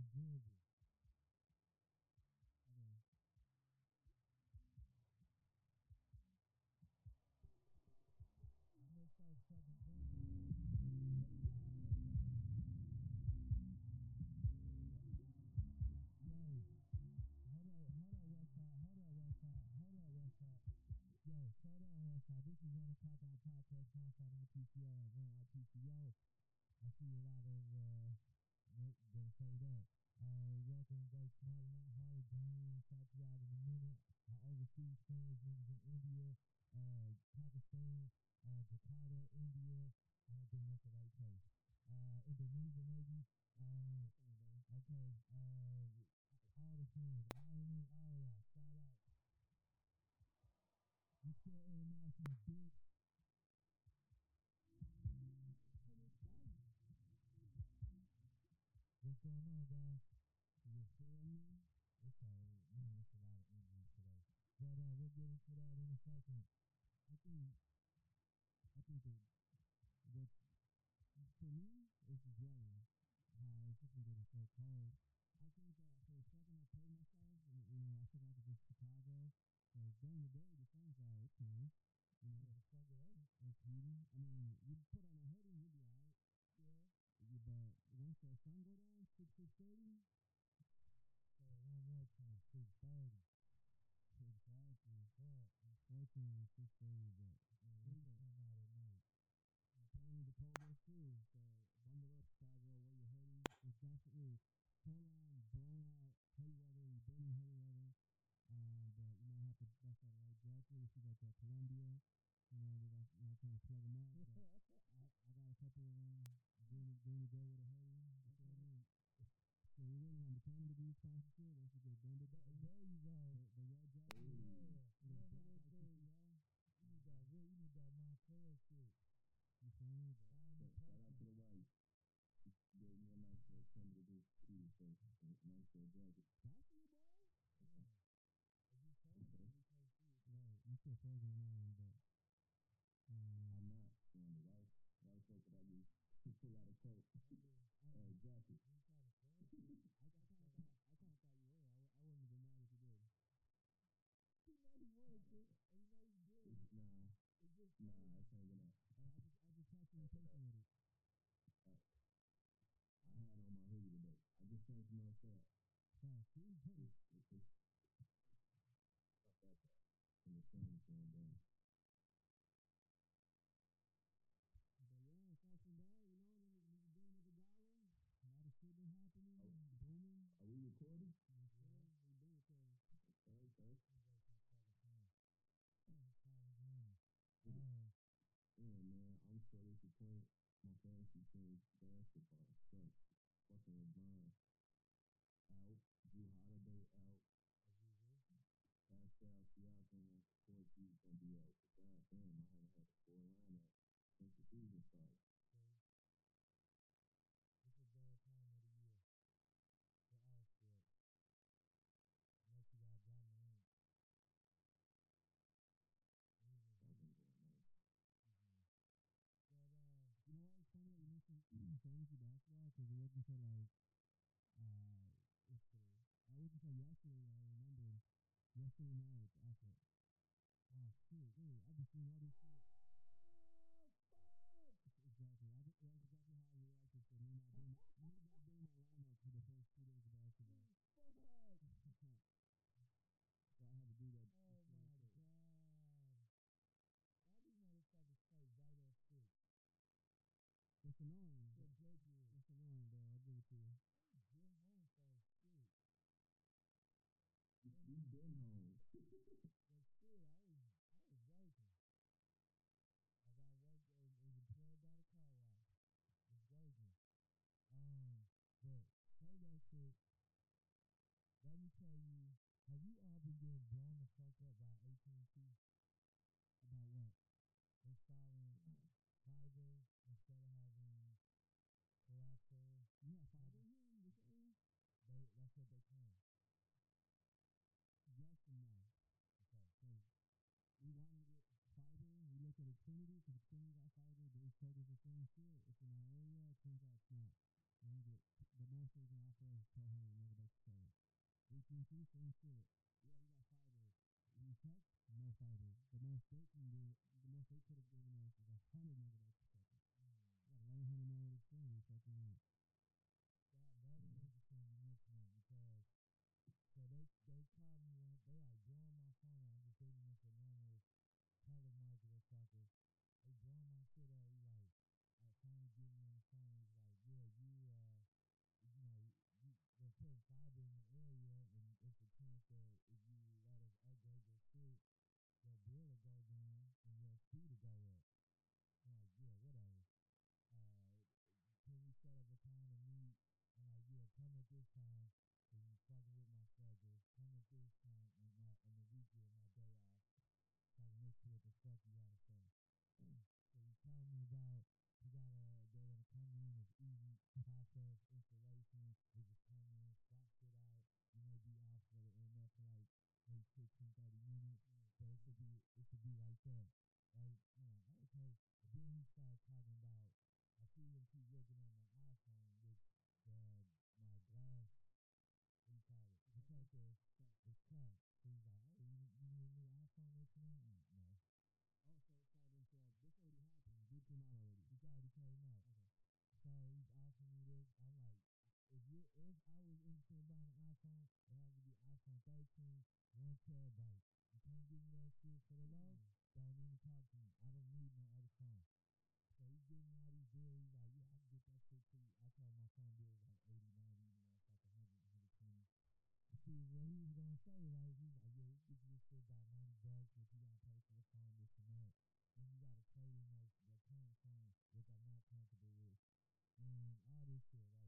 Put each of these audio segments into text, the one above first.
enjoyable. Okay. I'm gonna start fucking going. Yo, hold on, hold on, Westside, hold on, Westside, hold on, Westside. Yo, slow down, Westside. This is Run the Out Podcast, sponsored by ITCO at Run ITCO. I see a lot of, uh, nope, gonna say that. Uh, welcome, work smarter, not harder. And shout you out in a minute. Our overseas niggas in India, uh, Pakistan, uh, Jakarta, India. I think that's the right place. Uh, Indonesia. Um, okay. Uh, all the Ireland, all of y'all. Shout out. You still international. Going on, guys? You feel me? It's man, it's a lot of injuries today. But uh, we'll get into that in a second. I think I think that what for me is just weather. How it's just been getting so cold. I think that for a second I played myself and you know, I forgot that it's Chicago. Because during the day the sun's out, it's nice. You know, Yeah, the fuck it ain't. it's heating. I mean, you put on a hoodie you'll be but once the sun go down, six six thirty, it one more time. Six thirty. exactly. Fuck. Unfortunately, six thirty, but we come out at night. apparently the cold is too. So bundle up, Chicago. Wear your hoodie. It's definitely full on blown out hoodie weather. You've been in hoodie weather. Um, but you might have to bust out a light jacket if you got that Columbia. You know, they're not, trying to plug them up. But a couple of them. Doing doing the go with a hoodie. You feel me? So we're waiting on the Canada Goose sponsorship. Don't forget Bend It There, Down. there you go. The, the red jacket. Yeah. It is Whatever brought they by You need that real, you need that Montreal shit. You feel me? But Find Shout out to person. the wife. She gave me a nice little Canada Goose too, so a nice little jacket. that's you, boy. Yeah. If you told me, we can't see it. Right. You still frozen on that one, but um, Wife looked at me, pull out a coat Oh, or a jacket. You trying to flex? I, I kind of thought I kind of thought you were. I, w- I wouldn't have been mad if you did. You know he was, dude. And you know he did. Nah, It's just nah, it's hanging up. Hey, I just I just touched you and patient with it. I had on my hoodie today. I just came from outside. Fast. See? Hey, It's, it's, it's that so. My fantasy team basketball sucks. Fucking LeBron out. Jrue Holiday out. Pascal Siakam, of course, he's gonna be out. God damn, I haven't had a full lineup since the season started. Fantasy basketball because it wasn't until like uh, yesterday. I wasn't until yesterday that I remembered. Yesterday night, said, "Oh shit, wait! I've been seeing all this shit." oh fuck! Exactly. I, that's exactly how I reacted to me not being me not being my lineup for the first two days of basketball. Fuck! so I had to do that. Oh this my shit. god! Why these motherfuckers play right at six? It's annoying. The but- Patriots. It's annoying, though. I'll give it to you. Get home for shit. You, you been home. But shit, I was I was working. I got work as, as employed by the car wash. Was working. Um, but play that shit. Let me tell you, have you all been getting blown the fuck up by AT&T About what? installing fiber instead of having coaxial? You have fiber here in this area? They that's what they claim. Yes and no. Okay. Because we wanted to get fiber. We looked at Xfinity because Xfinity got fiber. They told us the same shit. It's in our area. It turns out it's not. You only get the most they can offer is 1200 megabytes per second. AT&T, same shit. Yeah, you got fiber. You check, no fiber. The most they can do, the most they could have given us is 100 megabytes per second. You got 1100 more with. Fucking That that's interesting you that because so they they called me one they like blowing my phone. I'm just thinking this a normal telemarketer fucker. They blowing my shit up. He like I finally get me on the phone. He's like, Yeah, you uh you know, you they're putting fiber in your area and a that if you let us upgrade your shit, your bill will go down and your speed will go up. I'm like, Yeah, whatever. Uh can we set up a time to meet? I'm like, yeah, come at this time. Cause you fucking with my schedule. Come at this time on my on the weekend, my day off. So I can listen to what the fuck you gotta say. so you tell me about you gotta they're gonna come in, it's easy process, installation. They just come in, swap shit out. You may be off for the internet for like maybe 15, 30 minutes, but it could be it could be like that, right? I'm like, okay. But then he started talking about I see him keep looking at my iPhone, which the my glass, what do you call it, protector is cut. So he's like, oh, you, you need a new iPhone this? I'm like, no, Oh, so sorry to interrupt. This already happened. Dude came out already. it's already came out. Okay. So he's offering me this. I'm like, if you if I was interested in buying an iPhone, it has to be iPhone 13, one terabyte. You can't give me that shit for the low. Don't even talk to me. I don't need no other phone. So he gave me all these deals. He's like, yeah, I can get that shit to you. I told my phone bill was like 80, 90, you know, it's like 100, 120. See, what he was gonna say, right? He's like, yeah, can get you this shit about 90 bucks, but you gotta pay for the phone, this and that. And you gotta trade in your, your current phone, which I'm not comfortable with. And all this shit, right?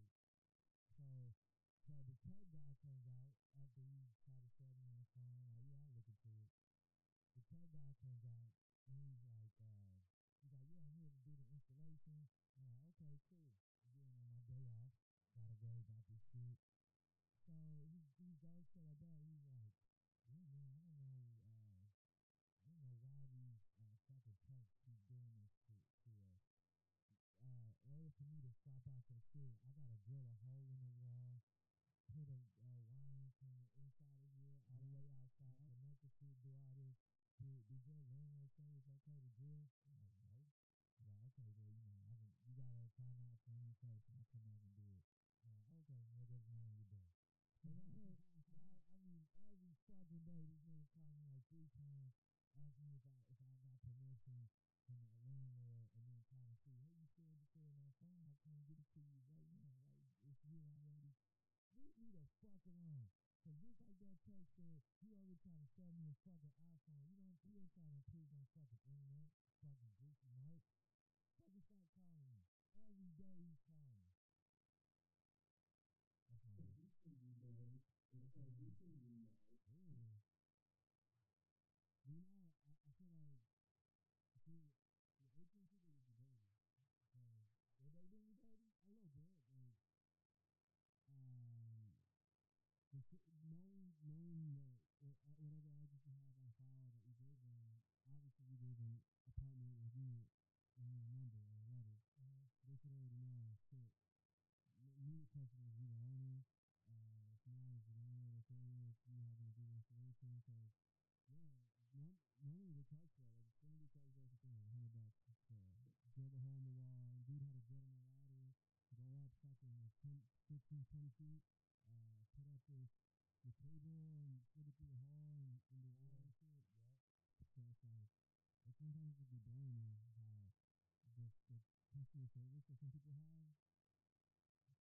So, so the tech guy comes out after he tried to sell me on the phone. Like, yeah, I'll look into it. The tech guy comes out and he's like, uh, he's like, yeah, I'm here to do the installation. I'm like, okay, cool. Again, on my day off, gotta worry about this shit. So he he goes to like that. He's like, Uh, in for me to swap out your shit, I gotta drill a hole in the wall, put a uh, wiring from the inside of here all the way outside, Yep. connect the shit, do all this. Did, did your landlord say it's okay to drill? I'm like, no. He's okay, well, you know, I can, you gotta find out from him first, and I'll come back and do it. I'm okay, well, that's not on your day. And I heard, now, I mean, every fucking day, this nigga called me like three times, asked me if I if I got permission from the shit on phone, I'll come get it to you right now, like it's here already. Leave me the fuck alone. Cause just like that text said, you over trying to sell me a fucking iPhone. You don't you ain't trying to improve my fucking internet, fucking goofy Mark. Fucking stop calling me. Every day he's calling me. That's my He can be mad. It's like he can be mad. Ooh. But you know, I, I feel like, see, the AT&T did me dirty. Because Did they do me dirty? a little bit, like, um, the sh- knowing, knowing that uh, whatever address you have on file that you gave them, obviously you gave them apartment or unit and your number or a letter. Uh-huh. They should already know, shit. Immediate question is you the owner? Uh, if not, is the landlord okay with you having to do installation? Because, yeah, norm- normally they charge for that. Like, Xfinity charges us, I think, like 100 bucks to drill the hole in the wall. Dude had to get on a ladder, go up fucking like 10, 15, 20 feet, uh, put up this the cable and slid it through the hole and in the wall and shit. Yep. So it's like, it sometimes just be blowing me how just the customer service that some people have.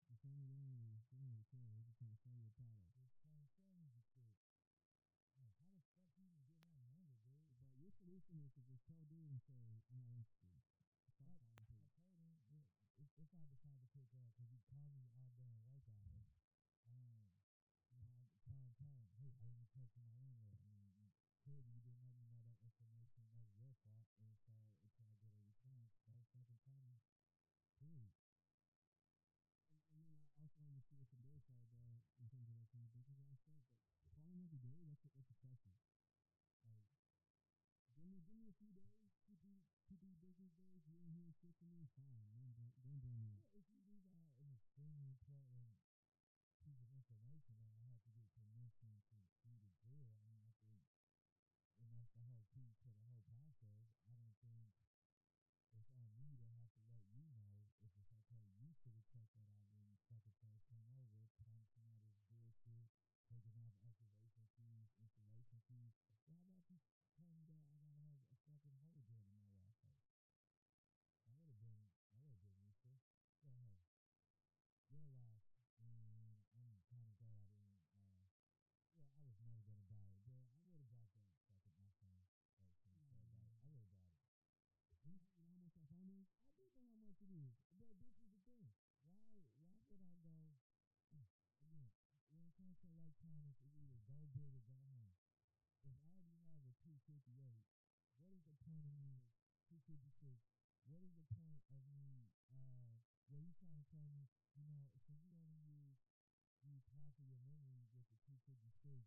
You're saying they don't really, they don't really care. They're just trying to sell you a product. Just trying to sell me some shit. Like, how the fuck you even get my number, dude? But your solution is to just tell dude and say, I'm not interested. Stop calling, I told him if, if I decide to pick up, because he called me all hey, I didn't text my landlord. I mean, you, clearly you didn't let me know that information. That was your fault. And so until I get a response, don't fucking call me. Period. And, and then I also wanted to see it from their side, bro, in terms of like from the business aspect. But calling every day, that's that's excessive. Like, give me give me a few days, two three two three business days. You ain't hearing shit from me, fine. Don't blow, don't blow me up. Yeah, if you leave out an extremely important to electronics it's either go big or go home. If I already have a two fifty eight, what is the point of me two fifty six? What is the point of me uh well you trying to tell me, you know, since you only use use half of your memory with the two fifty six,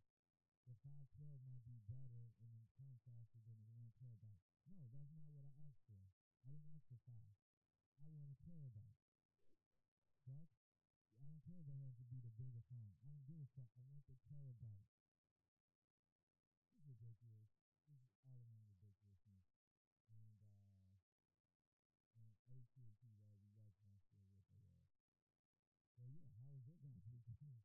the five twelve might be better and then come faster than the one terabyte. No, that's not what I asked for. I didn't ask for five. I want a terabyte. Fuck. I don't care if it has to be the bigger phone. I don't give a fuck. I want the terabyte. It's ridiculous. This is all around ridiculousness. And uh and AT and T baby, that's my shit what they are. So yeah, how was your guys' weekend?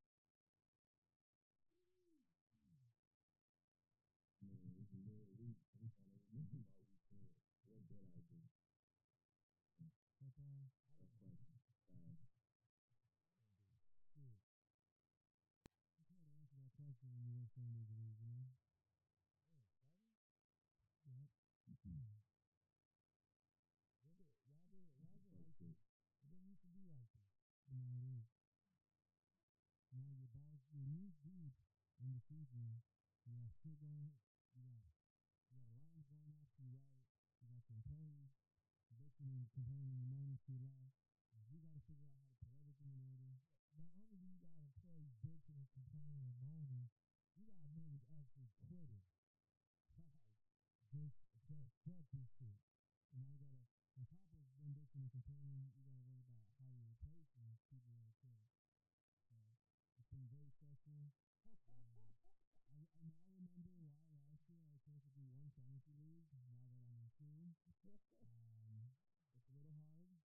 Man, it's a little week. I'm trying to remember my weekend. What did I do? Football. Tough question. Fast. Shit. It's hard to answer that question when you work seven days a week, you know? Man, seven? Yep. Was it why did why is it Fuck like shit. this? It didn't used to be like But now your balls, your knees deep in the season. You got shit going. You got you got alarms going to your right. You got your employees bitching and complaining and moaning to your left. You got to figure out how to put everything in order. Not only do you got employees bitching and complaining and moaning, you got niggas actually quitting. Just fuck this shit. And now you gotta, on top of them bitching and complaining, you gotta you're replacing people that are quitting. So it's been very stressful. Um, I, I now remember why last year I chose to do one fantasy league. Now that I'm in two, um, it's a little hard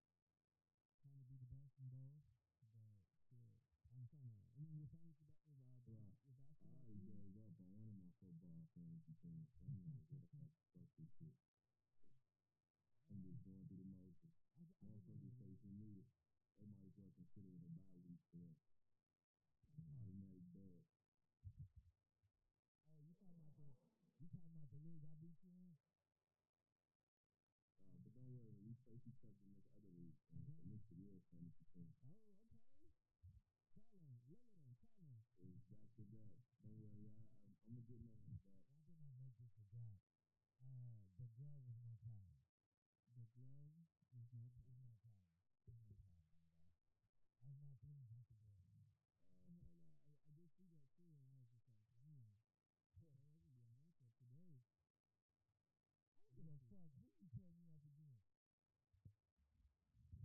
trying to be the best in both, but shit, I'm trying to. And then with fantasy, ba- with, uh, with I basketball too. gave up on one of my football fantasy teams. So I'm like, what the fuck? Fuck this shit. I'm just going through the motions. Motherfuckers chasing me. They might as well consider it a bye week for them. Automatic dub. Oh, you talking about the you talking about the league I beat you in? Uh, but don't worry, we face each other in this other league. And Okay. and it's the real fantasy team. Oh, okay. Challenge, Lillian, challenge. It's back to back. Don't worry, I, I'm, I'm a good man at that. Why didn't I make this a drop? Uh, the glove was no problem. The glove is no It's problem. no problem. It's no problem, bro. I was not thinking about the glove. Oh hell no! I, I did see that too, and I was just like, damn, yeah, that would be a matchup today. I don't give a fuck who you put me up against.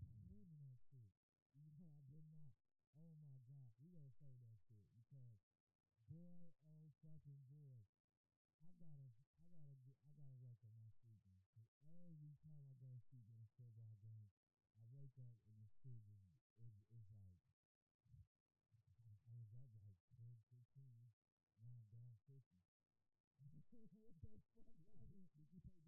I'm winning that shit. You know I did not. Oh my god, we gotta say that shit because boy, oh fucking boy, I gotta, I gotta, get, I gotta work on my sleeping. Cause every time I go to sleep in a football game, I wake up and the shit is, is, is like, I was up like 10, 15, now I'm down 50. what the fuck? Did you play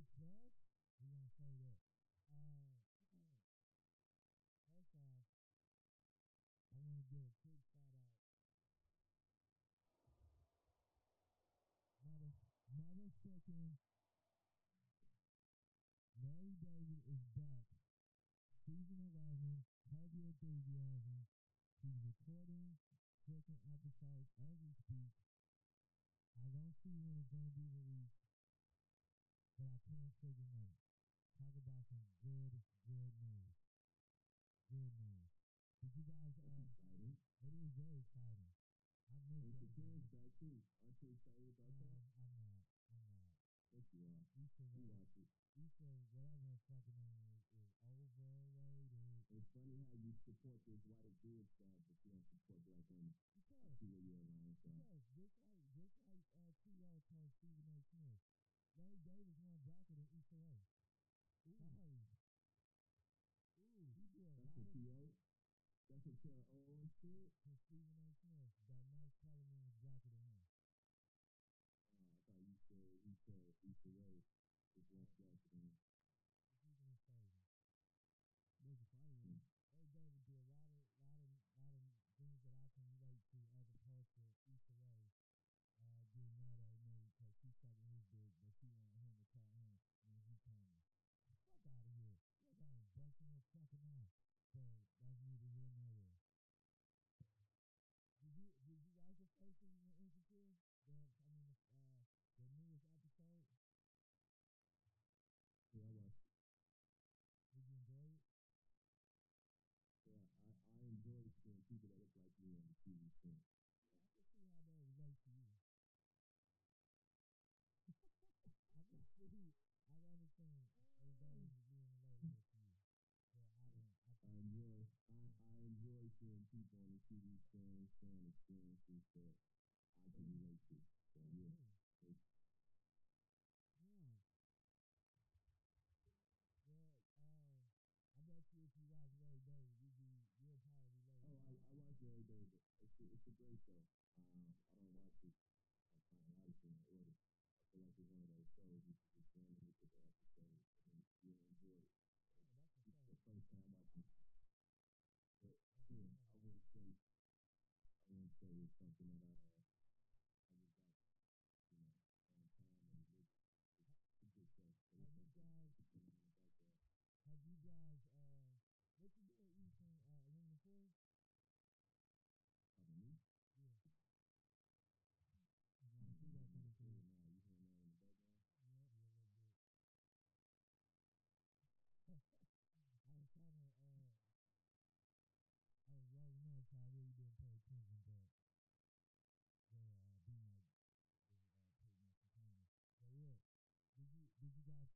Us, we're to say that. Uh, first off, I want to give a quick shout out. Mother, motherfucking Larry David is back. Season 11, Curb Your Enthusiasm. He's recording freaking episodes as we speak. I don't see when it's going to be released, but I can freaking like talk about some good, good news. Good news. Did you guys? That's uh, exciting. It is very exciting. I miss and Shakira's too. Aren't you excited about no, that? I'm not. I'm not. Yes, you are. Issa, you watch it. Issa, whatever her fucking name is, is overrated. It's funny how you support this white Jewish guy, but you don't support black women. Because, I see where you're lying from. Because just like just like uh, T.O. told Stephen A. Smith, Larry Davis for the EKO. Nice. Ooh, he did a That's lot a T.O. That's a T.O. Oh, shit. And Stephen A. Smith, that nice color man blacker than him. Oh, I thought you said he said Issa Rae was less blacker than him. seeing people on the TV stand sharing experiences that I can relate to. So yeah. Mm. Mm. You watch Larry David, oh, It's a, great show. Um, I don't watch it chronologically in order. I feel like it's one of those shows you just randomly and you'll do something at all.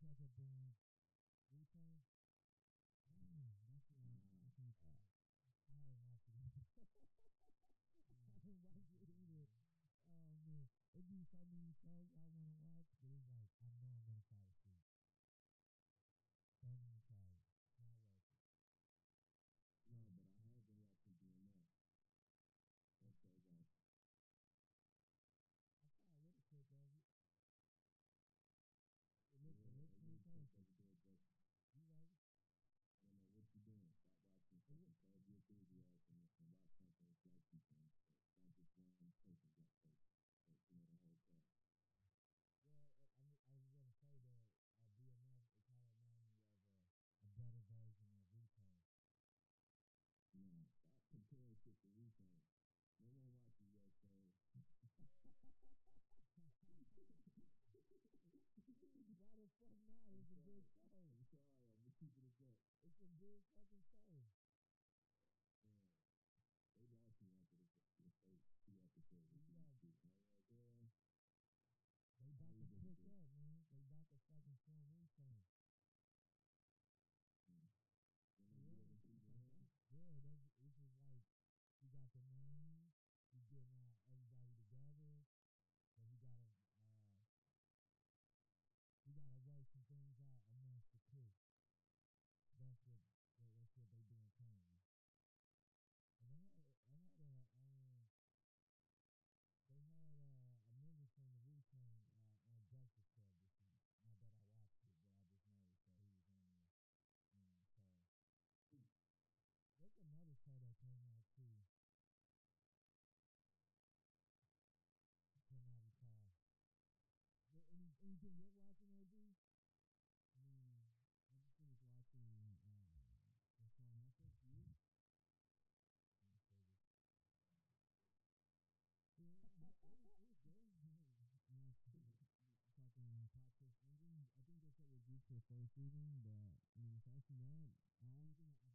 such a boring replay. Mm, that's what I'm watching. I ain't uh, watching it. I ain't watching it either. Oh man, it'd be so many shows I want to watch. right now is a good show. I'm sorry, I'm gonna keep it a buck. It's a big fucking show. Anything you're watching, OG? I mean, I just finished watching um, the show on Netflix, You. Yeah, it was good. And was talking for the first season, but I mean, aside from that, I don't think I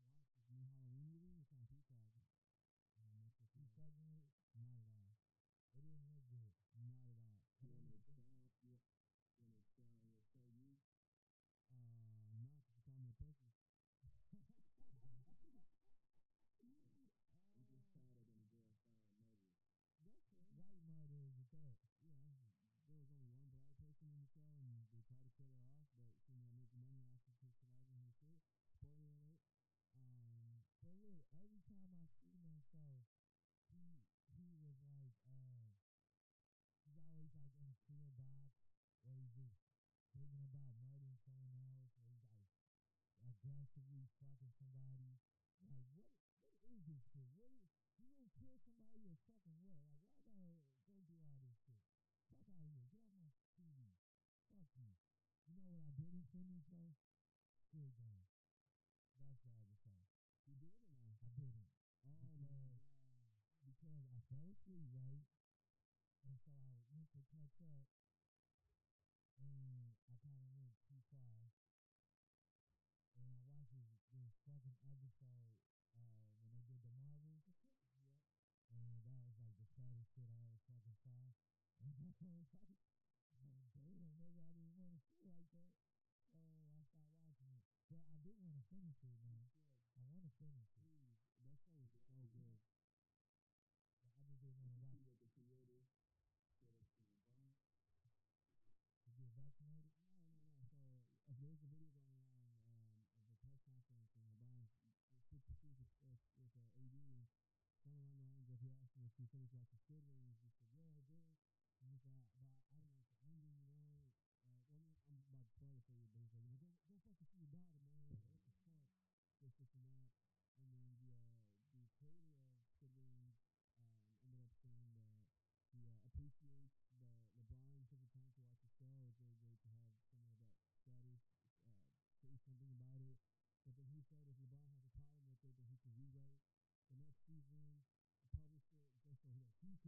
a box, or he's just thinking about murdering someone else, or he's like aggressively fucking somebody. Like what? What is this shit? What is? You gonna kill somebody or fucking what? Like why I gotta go do all this shit? Fuck out of here! Get off my TV! Fuck you! You know what I didn't finish though? Squid Game. That's the other show. You did or no? I didn't Oh my Because- god. because I fell asleep, right? And so I went to catch up, and I kind of went too far. And I watched this, this fucking episode uh, when they did the marbles. Yep. And that was like the saddest shit I ever fucking saw. And I was like, oh, damn, nigga, I didn't want to feel like that. So I stopped watching it. But I did want to finish it, man. I want to finish it.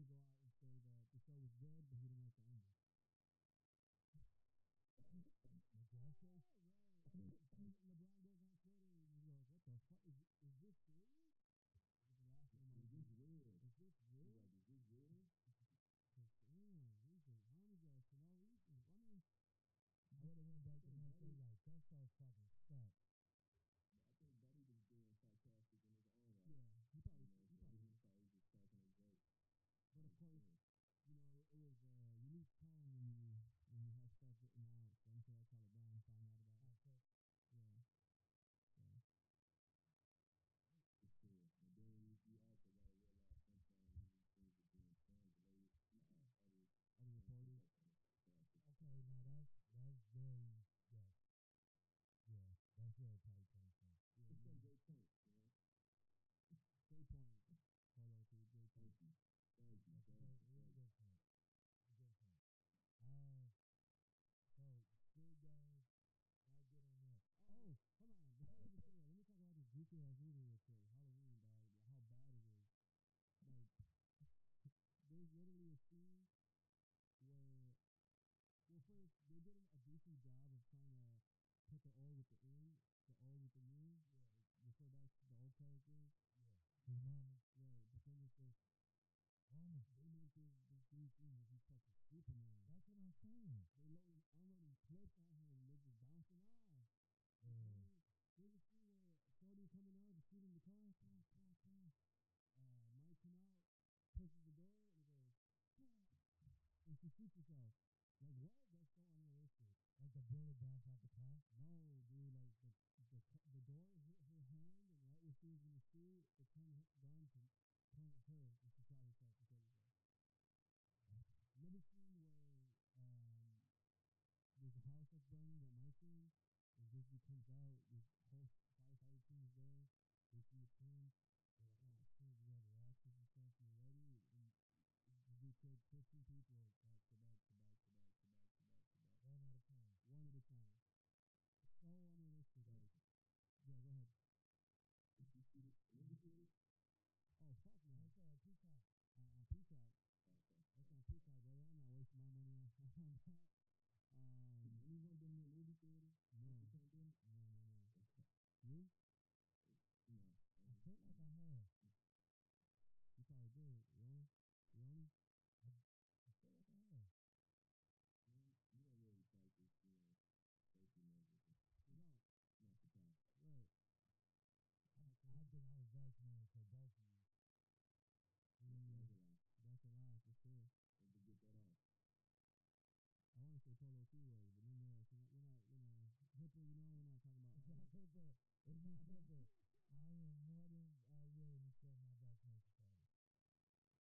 So that he could go out and say that the show was good, but he didn't like the ending. LeBron goes on Twitter and he goes, "What the fuck is is this serious?" With the last name Is emoji. this real? Is this He's real? like, is this real? Cause damn, he's just on his ass for no reason. I mean, I would have went back the think next day Buddy- like that show fucking sucked. But I think Buddy was being sarcastic in his own right. yeah, he probably, You know, he so probably. he is. was probably just cracking a joke. But of Like, course, yeah. you know, it was a unique tone when you when you have stuff written out. So I'm sure that's how LeBron found out about Oh, it. so Yeah. So For sure. And then you, you also got to realize sometimes you need things are being translated by other other reporters. okay, now that's that's very yes. Yeah, that's where it probably comes from. Yeah, It's some yeah. great points, you know. Great point. Polo too. Great point. Thank you. Thank you. That's a Thank great, you. it was a Thank you. good point. A good point. Uh, so Squid Game, I'll get on that. Oh, hold on. Before you even say that, let me talk about this goofy ass movie real quick. Halloween, dog. How bad it is. Like, there's literally a scene where, well, first they did a decent job of trying to put the old with the in, the old with the new. Yeah, refer back to the old characters. Yeah, his mama. Right, but then it's just Mama. they make this this dude seem like he's fucking Superman. That's what I'm saying. They loading unloading clips on him. They're just bouncing off. Yeah. Shorty- There's a scene where Shorty coming the the car, car, car, car. Uh, Mike come out, pushes the door, and goes, and she shoots herself. Like what? That's so unrealistic. Like the bullet bounced out the car. No, dude. Like the the the door hit her hand, and right when she was gonna shoot, turned her gun to point at her, and she shot herself killed herself. Another scene where um there's a house that's burning that Mike's in, and dude comes out, this whole firefighter is there, they see it's him, they're like, oh shit, have our and and the dude killed 15 people back to back to back to back to back to back to back, One at a time. one at a time. So unrealistic, like, yeah, go ahead. Did you see the the movie theater? Oh, fuck no. That's uh, Peacock. Uh, on Peacock. Oh. That's on Peacock, brother. I'm not wasting my money on, on that. Um, anyone been in a movie theater no, the no, no, no. You? No. I feel like I have. You probably did. Ronnie? Ronnie? I feel like I have. Man, you don't really practice, you know, safety measures. You don't. Not surprised. Right. I, I think I was vaccinated for both of you. Yeah, Mm, That's a lie. that's a lie for sure. Need to get that off. I want to say Polo too was, but nonetheless, we're not, we're not, we're not HIPAA, you know, we're not talking about. It's not HIPAA. It's not HIPAA. I am more than uh, willing to share my vaccination status.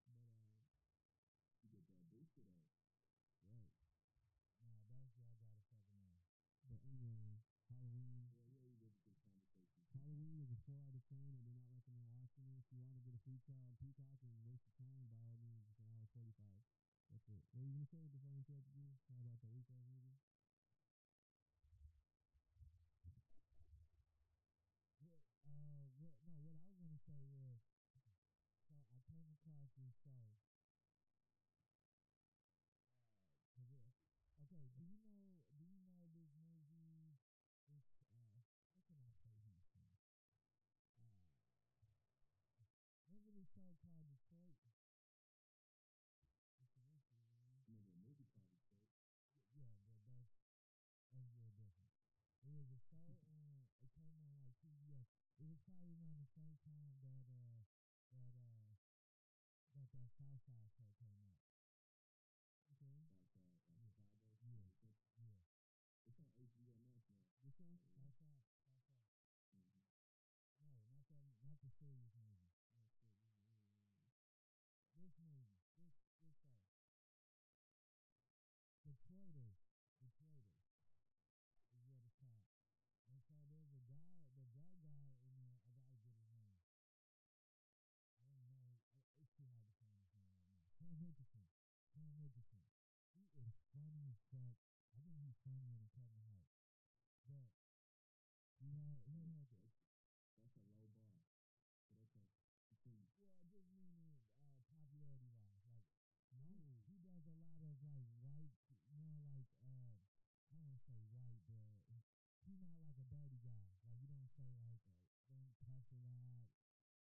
But um, You get that booster though. right. Saying I do not recommend watching it. If you want to get a free trial on Peacock and waste your time, by all means, it's an hour forty five. That's it. What were you gonna say before I interrupted you? How about the week ass movie? What, uh, what, no, what I was gonna say was, so I came across this show. Uh, 'cause it- okay, do you know, do you know this movie? It's, uh, what can I say he's from? Uh, remember this show called Detroit? It's a mystery, man. I remember a movie called Detroit. Y- Yeah, but that's that's a little different. It was a show on. It came on like TBS. It was probably around the same time that uh that uh that that Southside show came out. Sam He is funny as fuck. I think he's funnier than Kevin Hart. But he had he had the That's a low bar. But okay. Well, just meaning uh, popularity wise, like No. he, he does a lot of like white, more like uh, I don't want to say white, but he's not like a dirty guy. Like he don't say like uh, don't cuss a lot.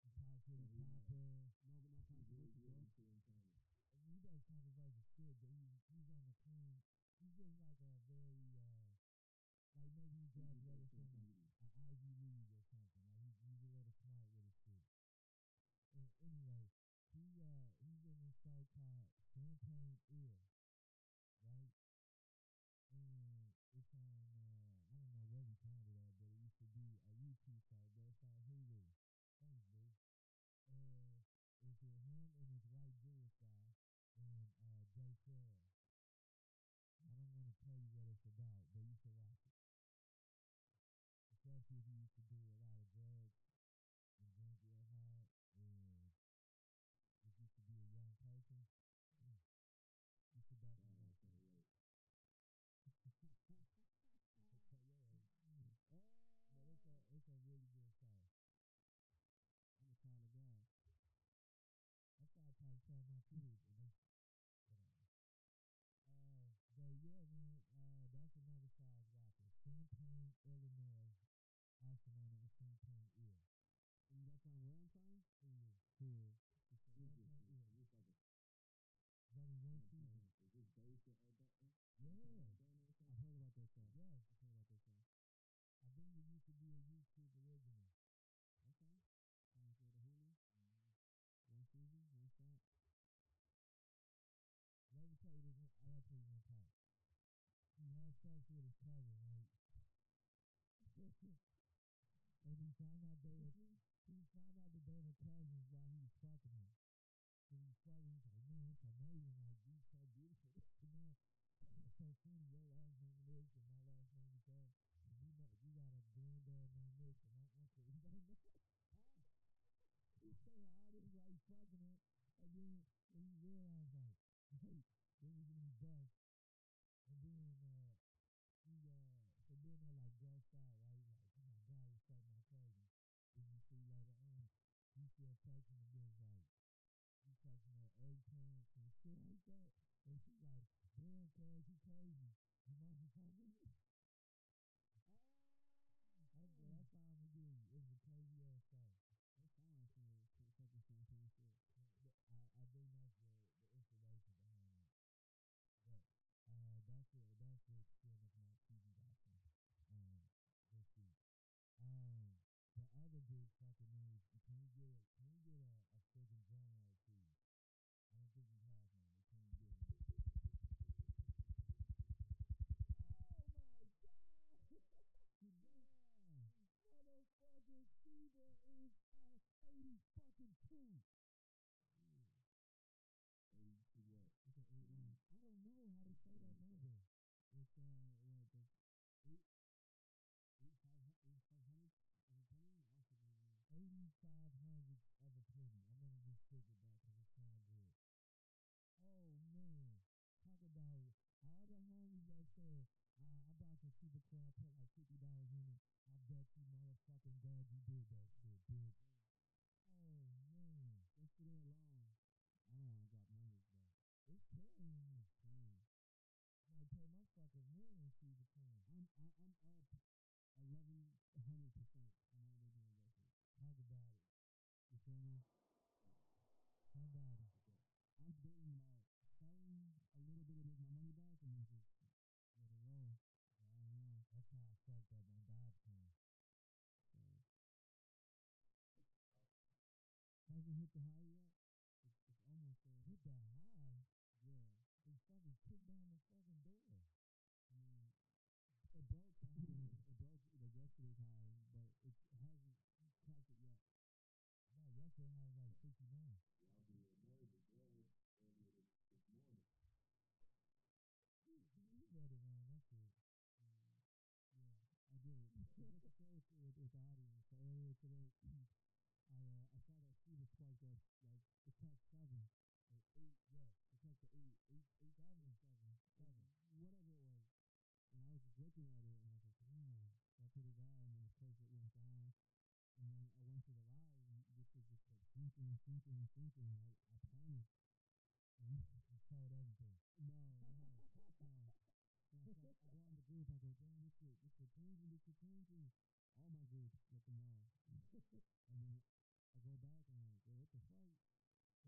He talks really So he, uh, proper. No, no controversial good stuff. into entertainment. I mean, he does controversial shit, but he's he's on the clean. He's just like a very uh, like maybe he He's graduated from a, a Ivy League or something. Like he, he's a little smart with his shit. And anyway, he uh he's in this show called Champaign ILL, right? And it's on uh I don't know where he found it at, but it used to be a YouTube show, but it's on Hulu. Thanks, boo. And it's with him and this white Jewish guy and uh I don't want to tell you what it's about, but you should watch it. Especially if you used to do a lot of drugs Illinois, also known as Champaign ILL. And that's on where I'm trying? Cool. Is this, Champaign ILL. this like a only one season. Is this based in Urbana? Yeah. Urbana or something? I've heard about that show. Yes. I've heard about that show. I think it used to be a YouTube original. Okay. Sounds good to Hulu. Mm-hmm. One season, one shot. Let me tell you this I gotta tell you one part. He had sex with his cousin, right? And he found out they were he found out that they were cousins while he was fucking her. So he fucking, he's like, man, it's amazing, like you're so beautiful, this and that. It's so funny, your last name is this and my last name is that. And you know you got a granddad named this and my uncle is named that. He's saying all this while he's fucking her. And then when he realized like, wait, this is gonna be bust. And then uh then they're like grossed out, right? Like, oh my god, he fucked my cousin. Then you see later on, he still texting the bitch like he texting her eggplants and shit like that. And she like, damn cuz he crazy. I'm off the 500th of a penny. I'm gonna just stick with that because it sounds good. Oh man, talk about it. All the homies that said uh, I bought some super coin, I put like fifty dollars in it. I bet you motherfucking god you did that shit, bitch. Oh man, just for that long. I don't wanna drop numbers, but it's carrying me. Damn. I might pay my fucking rent in super coin. I'm I, am i am up eleven hundred percent on all those investments. Talk about it. You feel me? Somebody. I'm debating about selling a little bit to make my money back and then just let it roll. I don't know. That's how I fucked up on Dogecoin. So hasn't hit the high yet. It's, almost. Hit that high. Yeah. They fucking kicked down the fucking door. I mean, it broke the high. It but it hasn't cracked it yet. No, yesterday I was like 69. Yeah, I that's. Yeah, did. With, with, with the audience, so earlier today, I uh, I saw that she was spiked up like it cracked seven or eight. Yes, it cracked to eight, eight, eight, seven, seven, seven, whatever it was. And I was just looking at it, and I was like, damn. I put it down, and then of course it went down. And then I went to the live, just kept sinking and sinking and sinking. And I, I panicked. And You sold everything. no, no, no. And I, start, I go on the group. I go, damn, this shit, this shit changing, this shit changing. All my groups, let them know. and then I go back and I'm like, yo, what the fuck?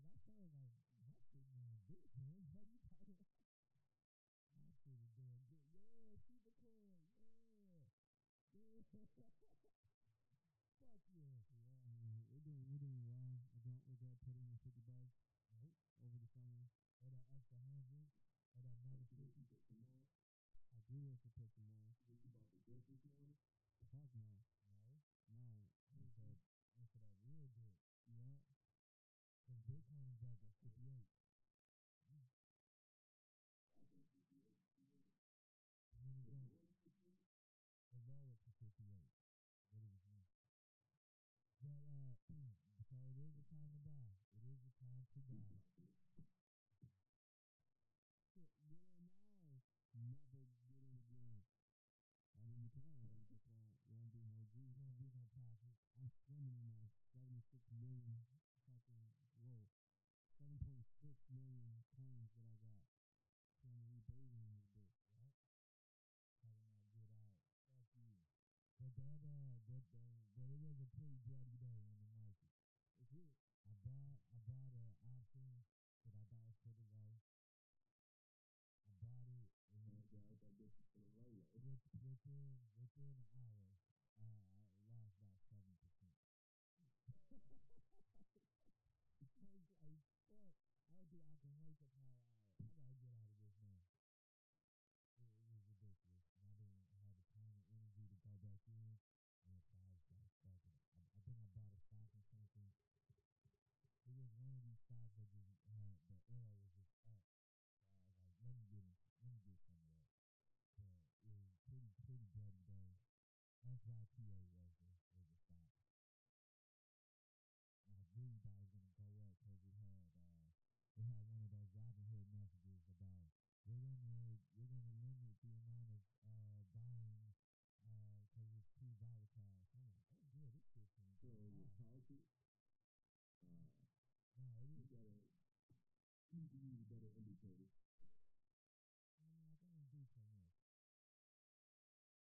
But I told like, my shit doing decent. What you talking about? My shit is doing good. Yeah, keep super coin. Yeah. Yeah. 150 bucks right, over the summer, or that extra 100, or that another 50. I do to for Pokemon. Did you buy the gift this morning? Fuck no. No? No. It's a, it's that real dick. Yeah. Cause Bitcoin is like at 58. It's always for 58. What does? But, uh, so it is a time to die. It is a time to. Shit, get in now. Never get in again. I mean, you can. You just won't, won't be no going to be no profit. I'm swimming in my 76 million fucking, whoa, 7.6 million coins that I got. So I'm gonna be bathing in this bitch. Right? Talking about get out. Fuck you. But that, uh, but, uh, but it was a pretty bloody day within, within an hour, uh, I lost about 7%. I was. I don't think I can wait the power you to use better indicators. I mean, I can only do so much.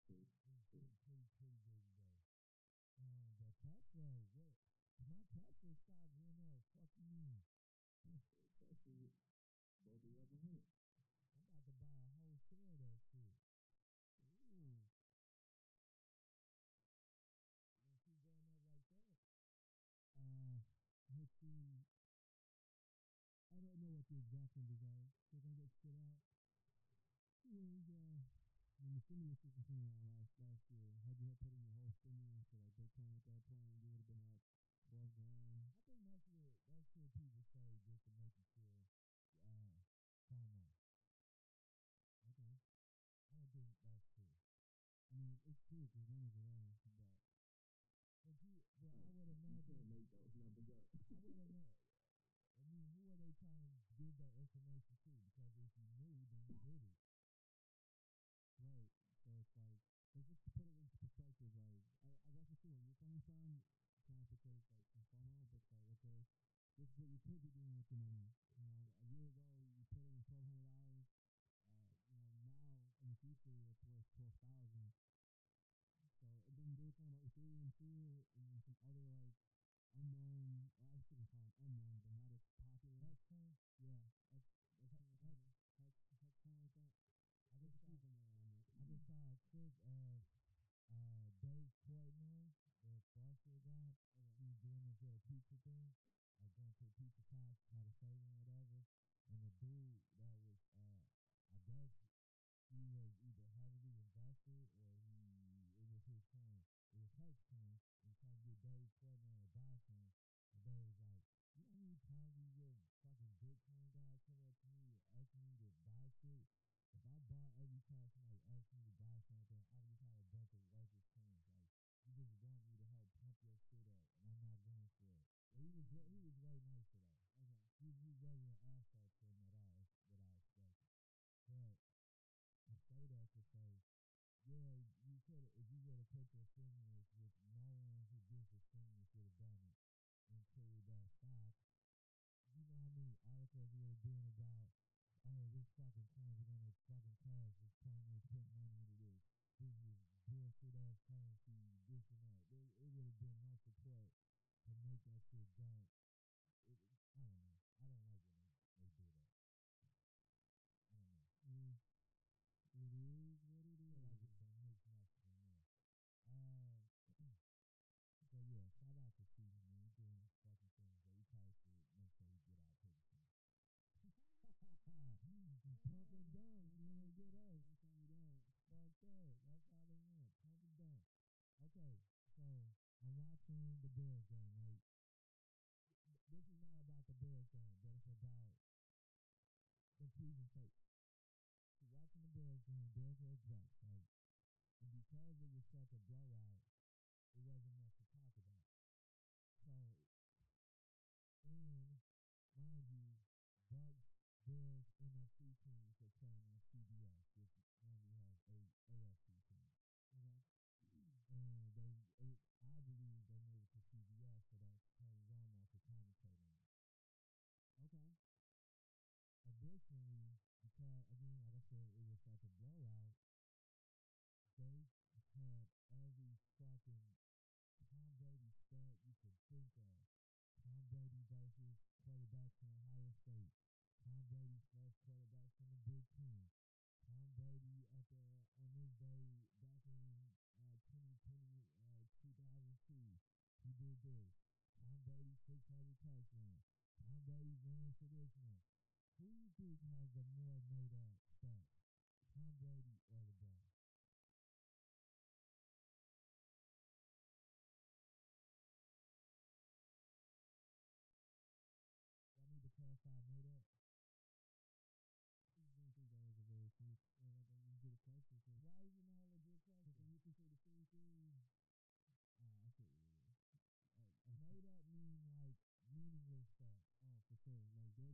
True. It was pretty, pretty, pretty. Um, but Tesla, what? My Tesla stock went up. Fuck you mean? Tesla above eleven hundred. I'm the exact They're gonna get spit out. And uh, when the stimulus season came around last last year, had you had put in your whole stimulus to like Bitcoin at that point, you would have been up twelve grand. I think that's what that's what people say just to make you feel uh FOMO. Okay. I don't think that's true. I mean, it's, true because numbers are there, but but you, but I would imagine. You can't make. I would imagine. I mean, who are they trying to give that information too, because if you knew, then you did it. Right. So it's like, but just to put it into perspective, like I, I guess I see where you're coming from, trying to portray like some FOMO, but like okay, this is what you could be doing with your money. You know, a year ago you put in twelve hundred dollars. Uh, you know, now in the future it's worth twelve thousand. So and then they were talking about Ethereum too, and then some other like unknown. Well, I shouldn't call them unknown, but not as popular. Hex coin, Yeah, Hex, Hex, Hex, Hex, something like that. I just saw, of them around it. I just saw a clip of uh Dave Portnoy, the Barstool guy. Okay. He's doing this little pizza thing, like going to a pizza shop, try to save him, whatever. And the dude that was, uh, I guess he was either heavily invested or he, it was his coin. It was Hex coin. And he tried to get Dave Portnoy And Dave was like, you know how many times these little fucking Bitcoin guys come up to me and ask me to buy shit? If I bought every time somebody asked me to buy something, I would just have a bunch of worthless coins. Like, you just want me to help pump your shit up, and I'm not going for it. But he was he was way nicer though. Okay. He he wasn't an asshole to him at all. What I expected. But I say that to say, yeah, you could if you would have put your stimulus, which no one gives a stimulus would have done it, into that stock. You know how many articles would have been about, oh, this fucking coin's gonna fucking crash. It's pointless. Put money into this. This is bullshit ass currency. This and that. There, it would have been no support to make that shit jump. Pump. Okay, so I'm watching the Bills game, right? This is not about the Bills game, but it's about the presentation. So watching the Bills game, Bills versus Bucks, right? And because it was such a blowout, it wasn't much to talk about. So, and mind you, Bills, NFC teams were playing on CBS, which normally has a AFC teams. Okay. And they, it, I believe they moved to CBS so that Tony Romo could commentate on it. Okay. Additionally, because again, like I said, it was such a blowout, they had every fucking Tom Brady stat you could think of. Tom Brady versus quarterbacks from Ohio State. Tom Brady's first quarterback from the Big Ten. Tom Brady at the on this day back in uh, 2020, uh, 2002, he did this. Tom Brady 600 touchdowns. Tom Brady ran for this one. Who do you think has the more made up stats? Tom Brady or LeBron? Do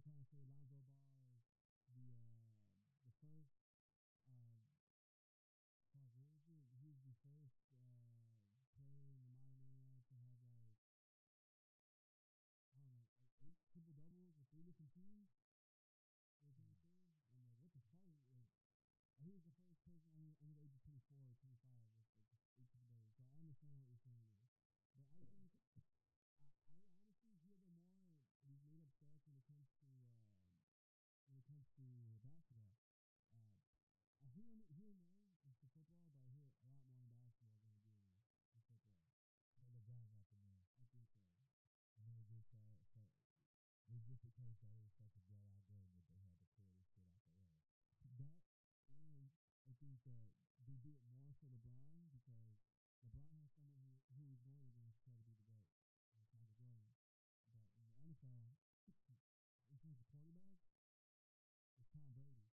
Like for LeBron because LeBron has someone who who he's going against try to be the GOAT. It's Michael Jordan. But in the NFL, in terms of quarterbacks, it's Tom Brady.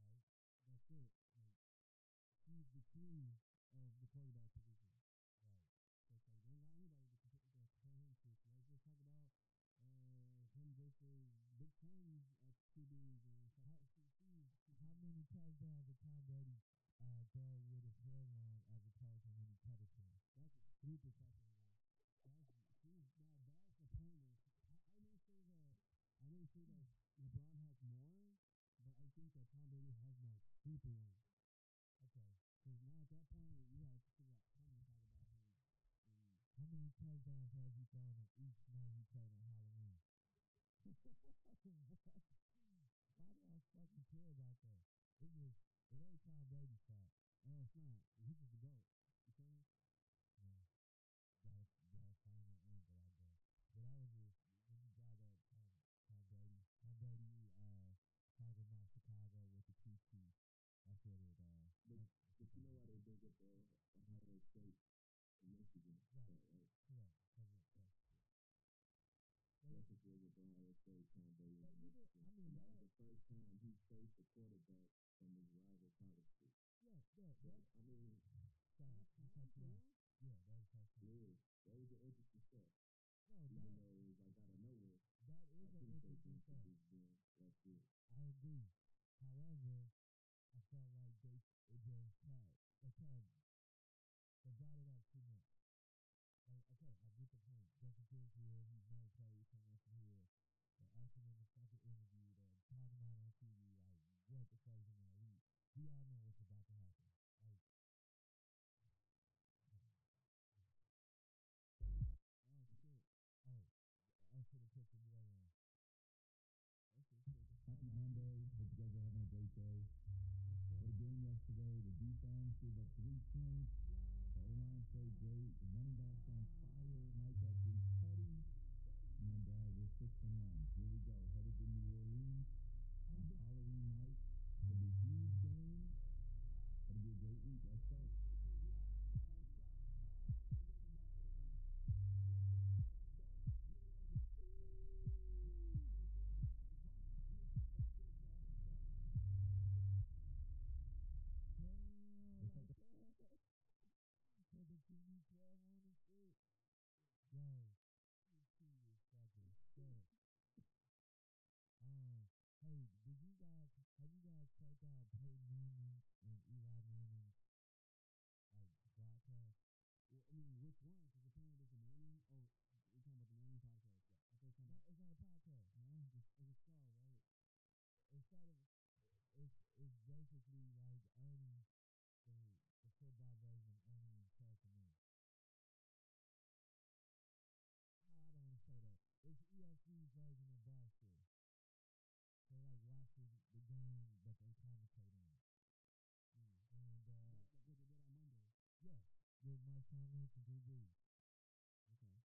Right? That's it. Like he's the king of the quarterback position. Right. So it's like they don't got anybody to compare, him to. So let's just talk about uh, him versus QBs and How-. How many touchdowns did Tom Brady uh, throw with his hair long as opposed to when he cut his hair? That's stupid question. Man. That's now that's the pointless. I, I may say that I may say that LeBron has more, but I think that Tom Brady has more stupid ones. Okay. Because now at that point you gotta figure out how many talk about him. And How many touchdowns has he thrown on each night he played on Halloween? Why do I fucking care about that? It just it ain't Tom Brady's fault. oh, it's not. He's just a goat. You feel me? Yeah. Gotta gotta find your angle, I guess. But that was just when you brought up Tom Tom Brady. Tom Brady uh talking about Chicago with the Chiefs. That's what it uh But, that- but you know why they bring up the Ohio State and Michigan, Right. part, right? correct. Cause it, that's Texas was with Ohio State, Tom Brady But and even- I mean, and that- was the first time he faced a quarterback from his rival college school. yeah, yeah, So, that, I mean, sorry, First I time cut for you real? off. Yeah, that was first time. yeah, that was an interesting step. No, Even that though it was like out of nowhere. that I an interesting them for step. just being that serious. I agree. However, I felt like they it just kept they kept they brought it up too much. Like, okay, I get the point. Justin Fields here, he's never played someone from here. Have you guys checked out uh, Peyton Manning and Eli Manning's like broadcast? Well, I mean, which one? Because apparently there's a Manning. Oh, you're talking about the Manning podcast. Yeah. I thought you No, it's not a podcast. no, it's, it's a show, right? Instead of it's it's basically like Ernie, the the football with Marshawn Lynch and Drew Brees. Okay.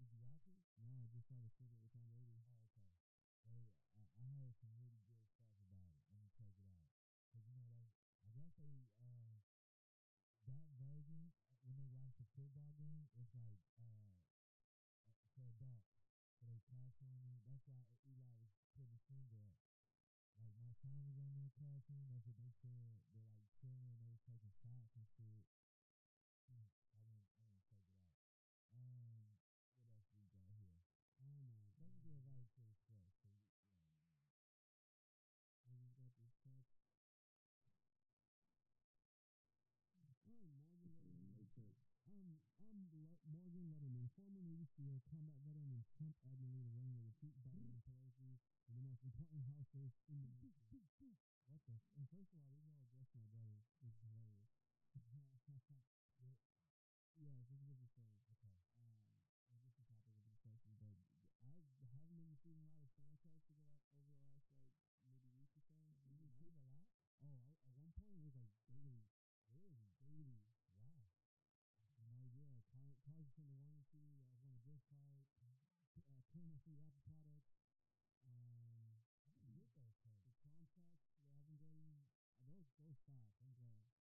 Did you watch it? No, I just saw the snippet with Tom Brady. Oh, okay. They, I, I heard some really good stuff about it. I'm gonna check it out. Cause you know that I guess they uh that version uh, when they watch the football game, it's like uh uh, for adults. So they on it. That's why Eli was putting his finger up. Like my son was on there cashing. That's what they said. They're like chilling. They was taking shots and shit. I'm, I'm Le- Morgan Letterman, former Navy SEAL, combat veteran, and Trump admin to running to defeat Biden and Pelosi the most important house race in the nation. What the? F- and first of all, are all to my brother, which is hilarious. Yeah, yes, it's a different story. Okay. Um, a different topic of discussion, but I haven't been receiving a lot of spam texts over the over the last like maybe week or so. You receive a lot? Oh, I, at one point it was like daily, Really? daily. Wow. You know, yeah, car, cars are under warranty. I won a gift card. Uh, claim a free Apple product. Um, I can get those cards. the Chrome checks that I've been getting, uh, those those fast. I'm glad.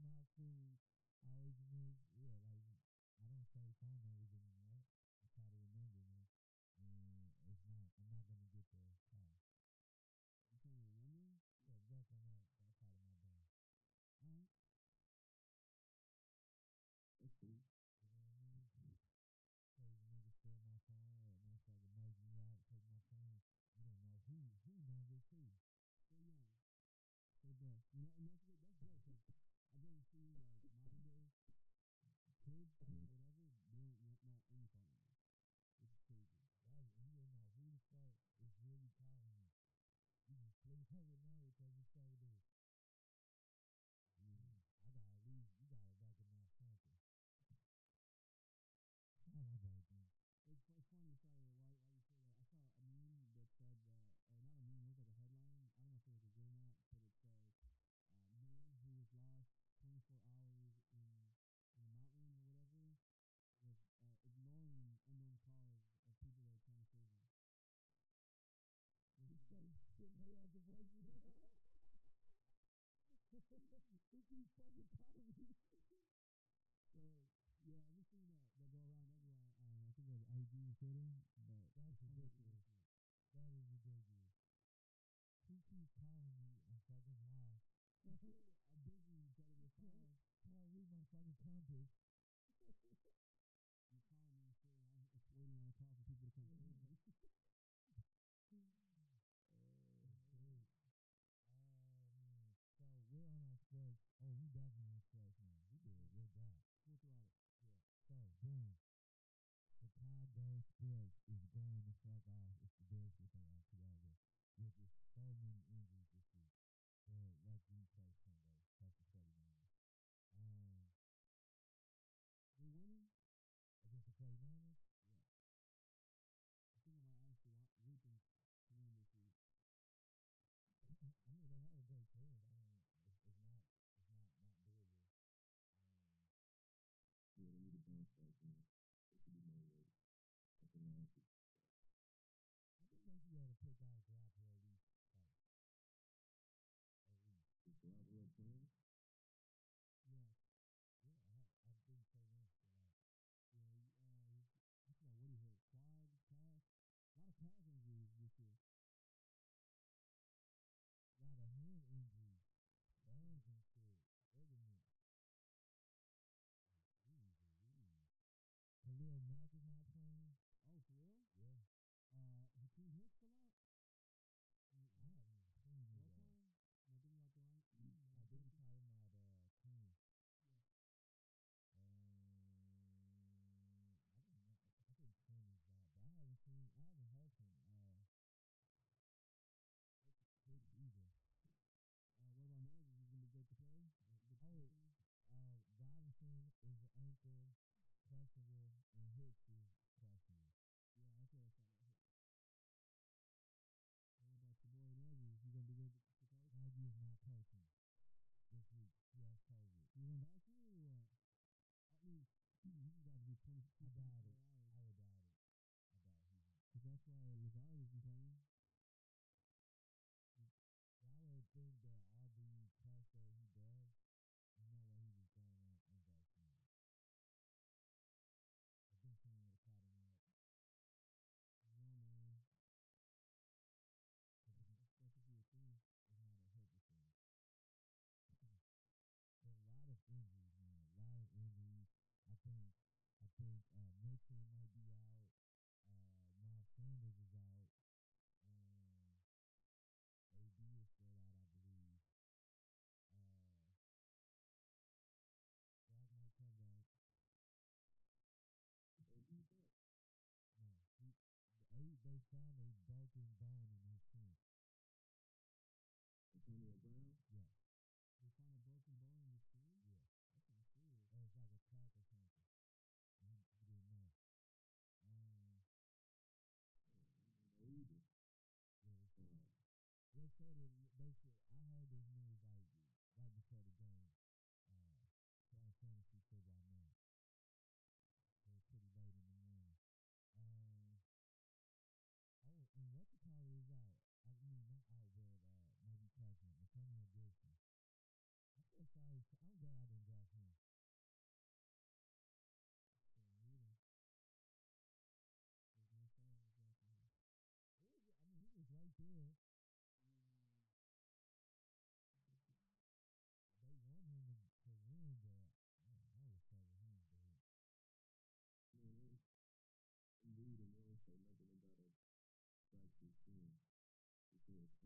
my food. I always make yeah, like I don't say phone numbers and I would know because it's over there. ass and wipe you Think you fucking potty. so, that, that go around everyone, I think of IG and Twitter, but that's ridiculous. That is ridiculous. Who keeps calling me a fucking lie? That's a busy, trying to be a Can't read my fucking compass. oh, we definitely inspirational. We did a good job. Full throttle. Yeah. So, boom. Chicago sports is going to fuck off. It's the best that they are together. With just so many injuries this week. But like we play Sunday, um, that's the 49ers. Um, we winning against the 49ers. guys by Lazard who's been playing. they found a broken bone in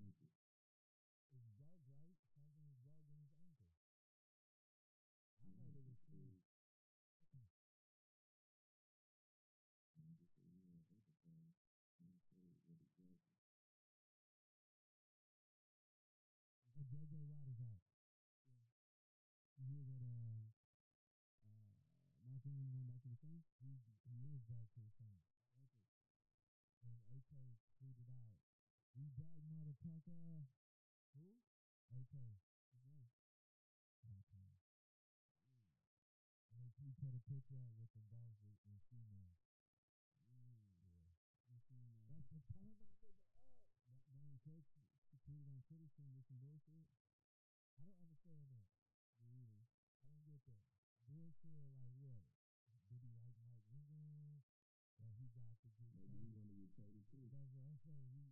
It's broke, right? Is broke in his ankle. I heard it was exactly. Oh, JJ Watt is out. You hear that? Uh, uh, Ingram going back to the Saints. He he is back to the Saints. And AK tweeted out, "We back, motherfucker." Who? AK. His name. And they he put a picture up with them both with- in ski mask. Yeah. You seen uh, That's the turn my nigga up. Bri- Brian Cooks? He tweeted on Twitter saying there's some bullshit. I don't understand that. Me either. I don't get that. Bullshit like what? Did he like Mark Ingram? That he got to get Maybe he traded? wanted to get traded too. That's what I'm saying. He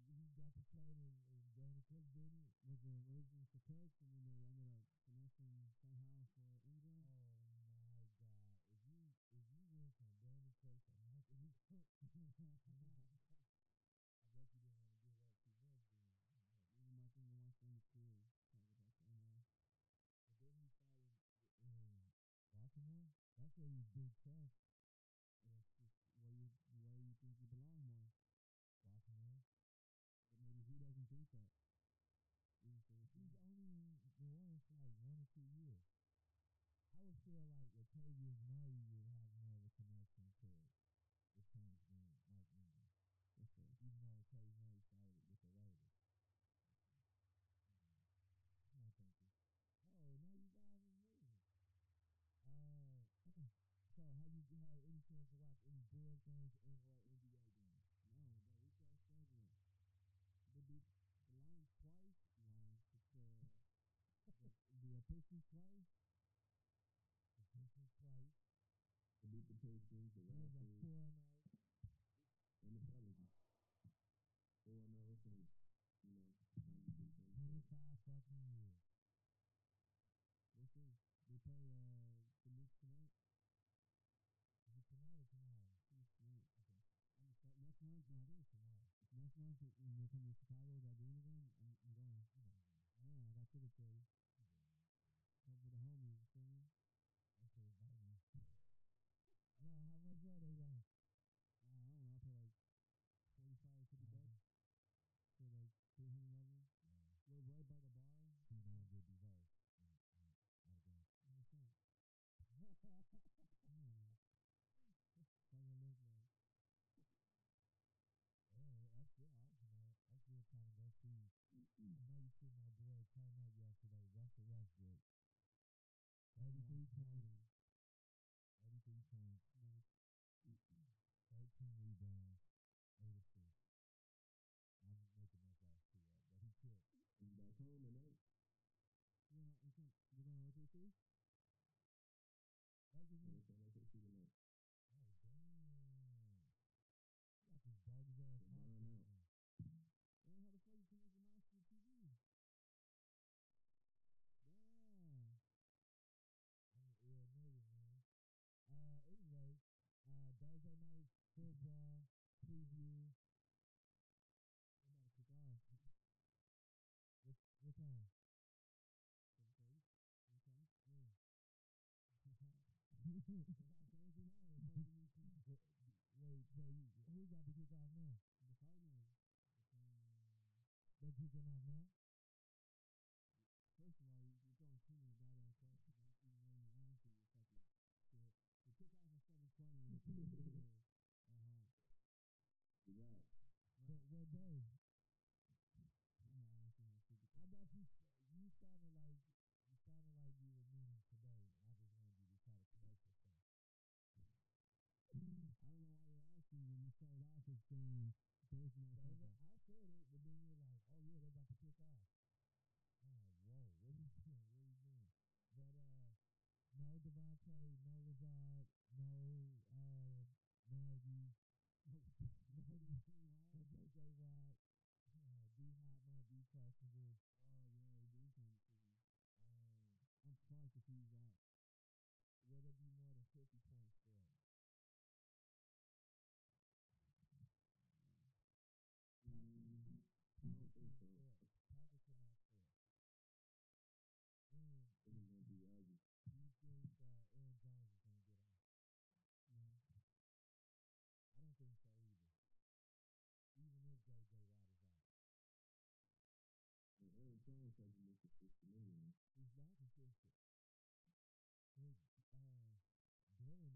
got the trade and, and didn't. Was the original for and then they ended up finessing somehow for Ingram. Oh my God! If you if you went from Brandin Cooks to Mark Ingram, I guess you didn't want to give up too much then. Ingram wants to end his career. Trying to go back to But then he fought in, in Baltimore. That's where he was big chest. Feel like Latavius Murray would have more of a connection to the Saints than Mark Ingram. That's fair. Even though Latavius Murray started with the Raiders. My thinking. Oh, now you guys are moving. Uh, so have you had any chance to watch any Bulls games and or NBA games? No, that weak ass schedule. They beat the Lions twice. Lions. The the, the uh, Pistons twice. The Pistons twice. They beat the Pistons, the It was a Raptors, four and oh. and the Pelicans. Four and zero since you know ninety ninety Twenty five fucking years. We'll see. They play uh the Knicks tonight. Is it tonight or tomorrow? I think it's tonight. Okay. I'm excited. Next month, No, I think it's tomorrow. next month when they're coming to Chicago, that game again. I'm, I'm going. Man. I got tickets for you. Come with the homies. You feel me? That shit is biting. no, how much were they? Uh, I don't know. I like 45 50 Uh-huh. bucks for like 300 of. Yeah. We're right by the bar. See, now I get. Mm, mm, that? Mm. Fucking look like. Yeah, that's still Arsenal. I still trying to go see. I know you see my boy turn up yesterday, Russell Westbrook. Thirty-three points, you're going to OKC? Lakers So in. they play OKC tonight. Oh damn! You got this bogus ass They're Hawks buying fan. Damn, how the fuck you connect your mouse to the TV? Damn. I'm an ill nigga, man. Uh, anyway, uh, Thursday night football preview. Wait, so you you're throwing too many goddamn questions. Not even letting me answer your fucking shit. The kickoff at 7:20 and the Thursday is at home. Relax. What day? I'm you you sounded like you sounded like you were meaning today. I just wanted you to try to correct yourself. I don't know why you're asking when you started off with saying Thursday night Thursday. I said it, but then you're like, oh yeah, they're about to kick off. I'm like, whoa, what are you doing? What are you doing? But uh, no Davante, no Lazard, no uh Nagy, No, no, DJ no. JJ Watt. Uh, D Hop might be questionable. Oh yeah, game plan decision. Um, I'm fucked if he's out. will there be more than 50 points always had to look at this anyway. It's not just that, uh, Dylan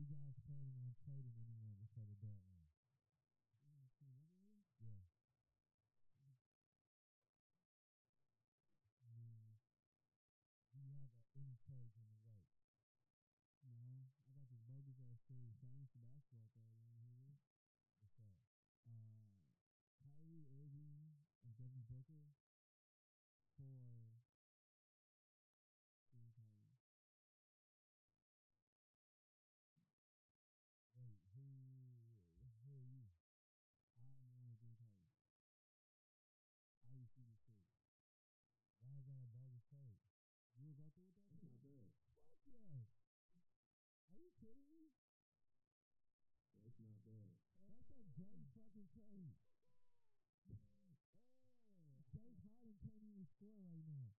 you guys planning on trading anyone before the deadline? Will go through with that That's not bad. Fuck yes. Are you kidding me? That's not bad. That's a great fucking trade. Oh, James Harden can't even score right now.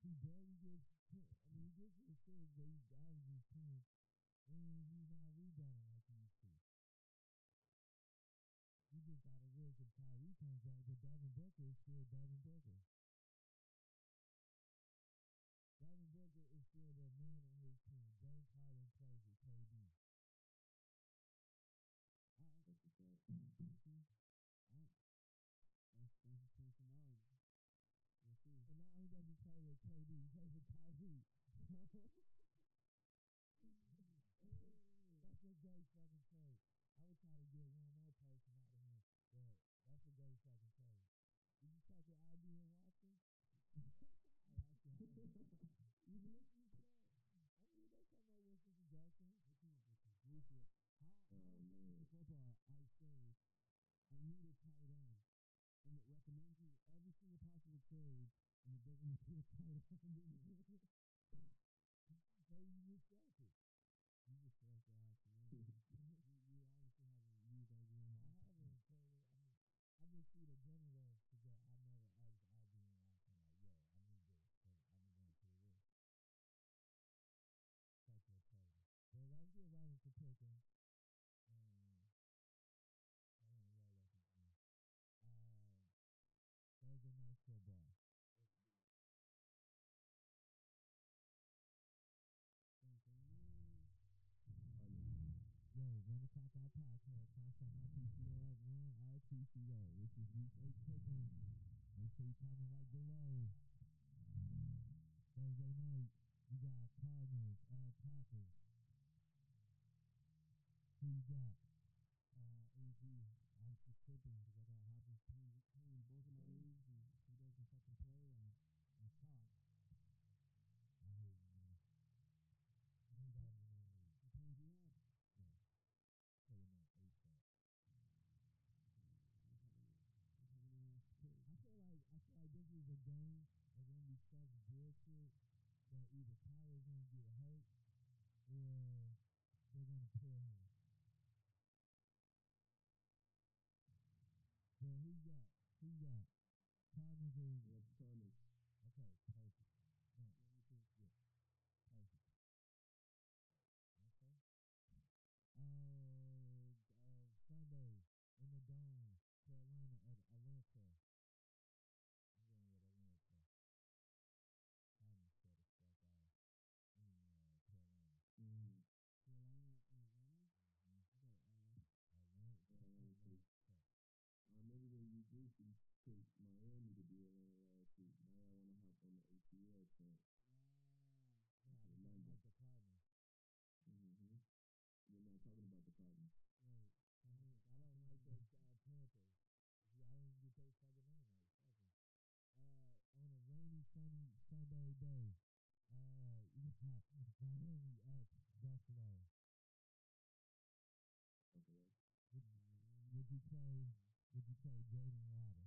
He barely gets. 10, I mean, he gets the assists, but he averages ten, and he's not rebounding like he used to. You just got to risk if Kyrie comes back, but Devin Booker is still Devin Booker. Play with KD, he plays with Kyrie. that's a great fucking trade. I would try to get one more person out of him, but that's a great fucking trade. Did you check your ID and watch him? I actually have. You listening to that? I mean, they come up with some suggestions. They came up with some bullshit. How, how Oh, in man. football I say I need a tight end and it recommends you every single possible trade and it doesn't include a tight end in it. Maybe you just selfish. You 5 o'clock out podcast. Constant RTCO at 1 RTCO. This is week 8 pick 'em. Make sure you comment right below. Thursday night, you got Cardinals at Who you got? Uh, AZ. I'm just tripping because I got bullshit that either Kyler's gonna get hurt or they're gonna pull him. But who you got? Who you got? Cardinals or got Cardinals. okay, perfect. No, yeah, perfect. Okay. Uh, uh, Sunday in the dome, Carolina at Atlanta. Sunday day. Uh, you got Miami at Buffalo. Buffalo. Would, would you play? Would you play Jaylen Waddle?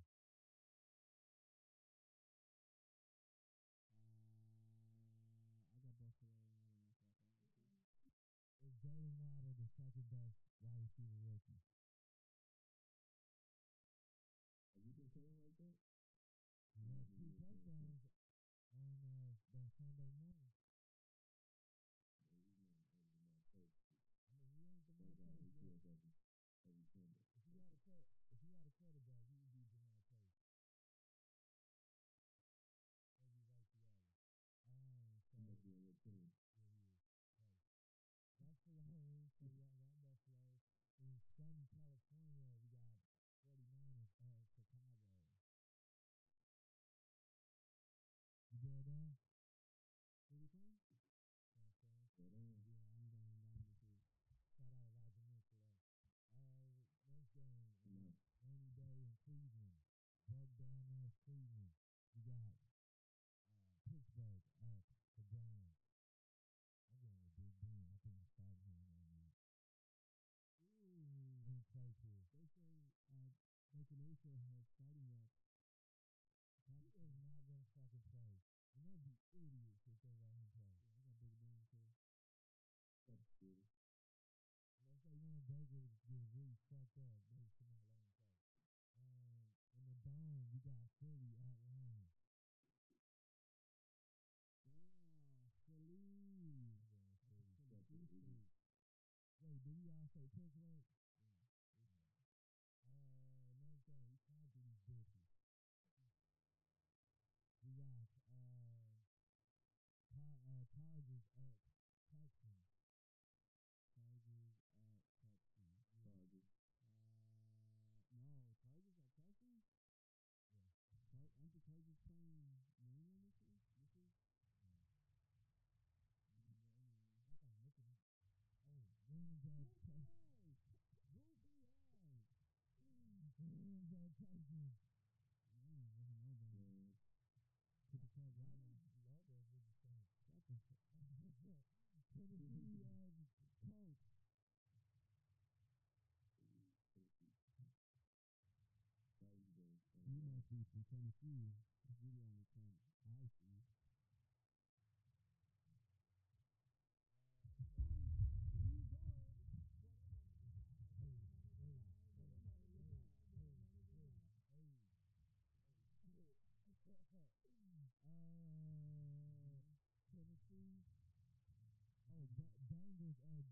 That Sunday morning. Or he's not other than that coach. I mean, he ain't the That most guy, he yet. kills every every Sunday. If he had a quar- if he had a quarterback, he would be Ja'Marr Chase. Or be right the other. Um, so He must be on your team. yeah, he is. Right. Buffalo, so I got Buffalo. In sunny California, we got Mayfield has starting reps. He is not to fucking play. And they'll be idiots if they want get really fucked up, should not let him play. Um, in the dome, we got Philly at Lions. Damn. Wait, did we all say Pittsburgh? Uh, next game, we flying through these bitches. We got uh, Chargers at Texans. Rams at Man, was a no-brainer. Cooper Kupp, Why yeah. the logos the same? Shut the fuck Tennessee at Colts. Ooh, Tennessee. Titans game. You must uh, be from Tennessee. If you're the only Ten I see.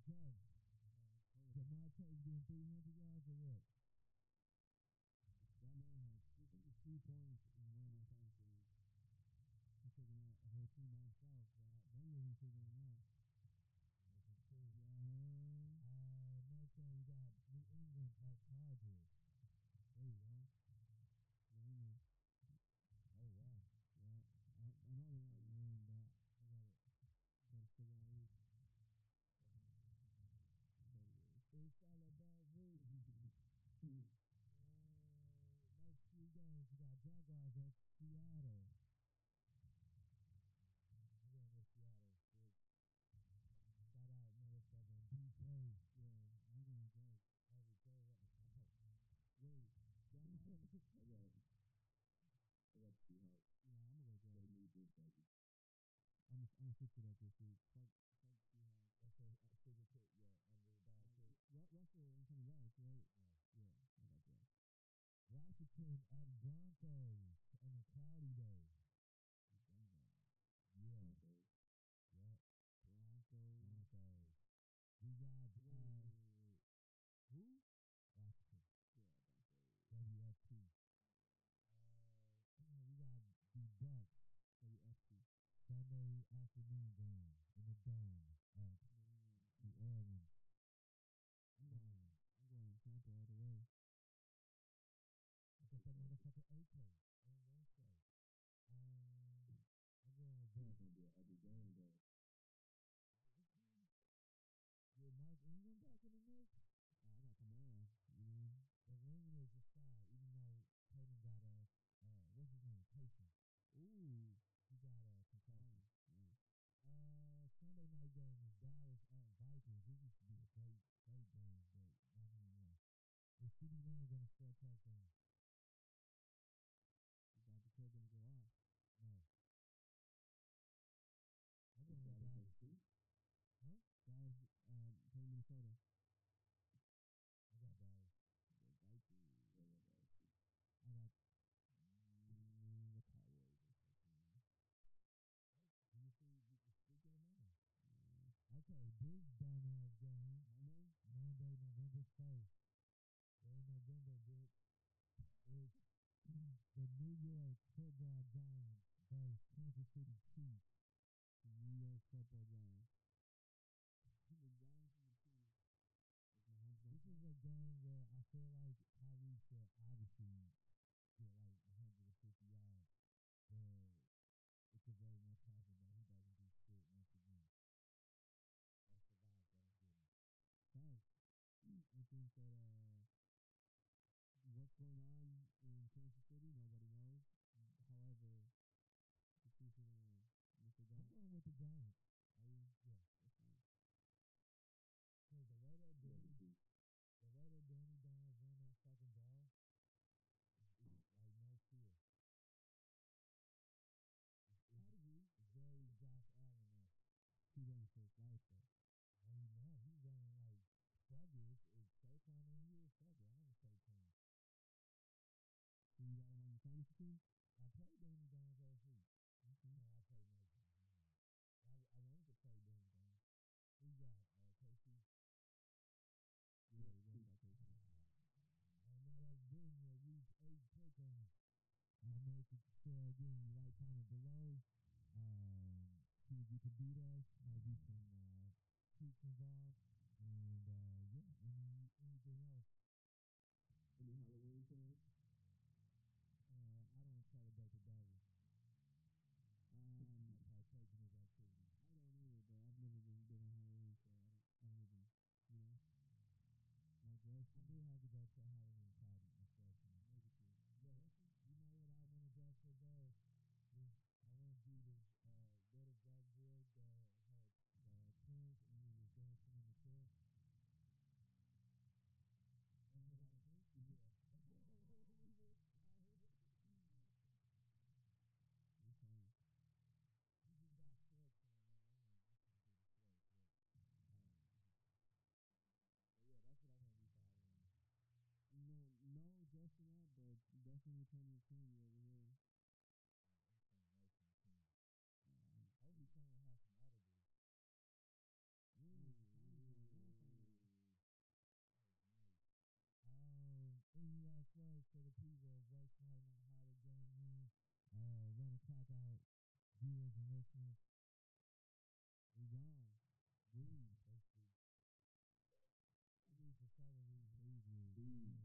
At Jets. Ja'Marr Chase getting 300 yards or what? That man has 63 points in one of my leagues. He's taking out a whole team by himself. But Bengals is figuring it out. Looking cool. Yeah. Uh, next game we got New England at Chargers. There you go. New England. Oh wow. Yeah. I, I know they're not gonna win, but I got it. Got to figure my league. But yeah. It's all about me. Hmm. Uh, next few games we at Seattle. I'm going with Seattle. Shout out motherfucking DK. Yeah, I'm going Jags. Harvey K. What the fuck? Wait? I got. I got Seahawks. yeah, I'm gonna go They Jags. need this baby. I'm gonna I'm gonna switch it up this week. Fuck, fuck Seahawks. That's a, a secret pick, yeah, under the dog pick. Ru- Russell ain't coming back, right? No. Yeah, I got Jags. Washington at Broncos on a cloudy day. Yeah. Broncos. Yep. Broncos. Broncos. We got uh. Who? Washington. Yeah, WFT. Uh, we got the Bucs WFT. Sunday afternoon game in the dome at New Orleans. Motherfucker AK on Wednesday. Um, I'm going with It's gonna be an ugly game though. With Mark Ingram back in the mix, Oh, I got Kamara. You know. Atlanta is a side, even though Tatum got a, uh, what's his name? Taysom. Ooh. He got a Sunday night game is Dallas at Vikings. This used to be a great, great game, but not anymore. Is CeeDee Lamb gonna score a touchdown? Is that the kid gonna go off? No. I'm Is going with that Dallas. a two? Dallas playing Minnesota. I got Dallas. The Vikings. Yeah, yeah, that was. I got mm, the Cowboys. Do you see? you- you Speaking of money. Okay, this dumbass game. Monday? Monday, November first. We're November, bitch. It's the New York Football Giants versus Kansas City Chiefs. The New York Football Giants. the Giants and the Chiefs. Is Mahomes gonna This play? is a game where I feel like Kyrie should obviously get like 150 yards, but it could very much happen that he doesn't do shit once again. Or survives that again. Facts. I think that uh, what's going on in Kansas City, nobody knows. However, the Chiefs are gonna make it I'm going with the Giants. Are you? Yeah. That's fine. Cause the way that Yeah, Danny, the two. the way that Danny Dimes run that fucking ball, is, is like no fear. It's, it's, it's very Josh Allen. He runs for his life though. No, he not. He's running like fuck it. If, if Saquon ain't here, fuck it. I ain't Saquon. So you got him on your fantasy team? I played Danny Dimes last week. No, I played Dimes. I, I wanted to play Danny Dimes. Who you got? Uh, KC. Yeah, he runs like a And that has been your week eight pick 'em. Uh, make sure again you like, comment below. Um, see if you can beat us. Might be some uh, involved. And uh, yeah, any anything else? Any Halloween plans? Uh, I don't celebrate the devil. Um, I partake in his activities. I don't either, but I've never been big on Halloween, so I don't, I don't even, you know. My dress, I do have to go to a Halloween party, unfortunately. maybe two. But you know what I want to dress for, bro? Is I want to do this uh, little black boy that had uh, twins and he was dancing in the chair. And I was like, yeah. That's what I want to do. I'm funny. He just got shorts on, man. I want, I can't do the shorts, but, um, but yeah, that's what I want to do for Halloween. No, no dressing up, but definitely plenty of candy over here. I'm staying away from the candy. I would be trying to have some edibles. ooh, time's going off on that. Nice. Um, any last words for the people of Work Smart Not Harder Gang? Uh, run the clock viewers and listeners. We gone. Breathe. Basically, breathe for.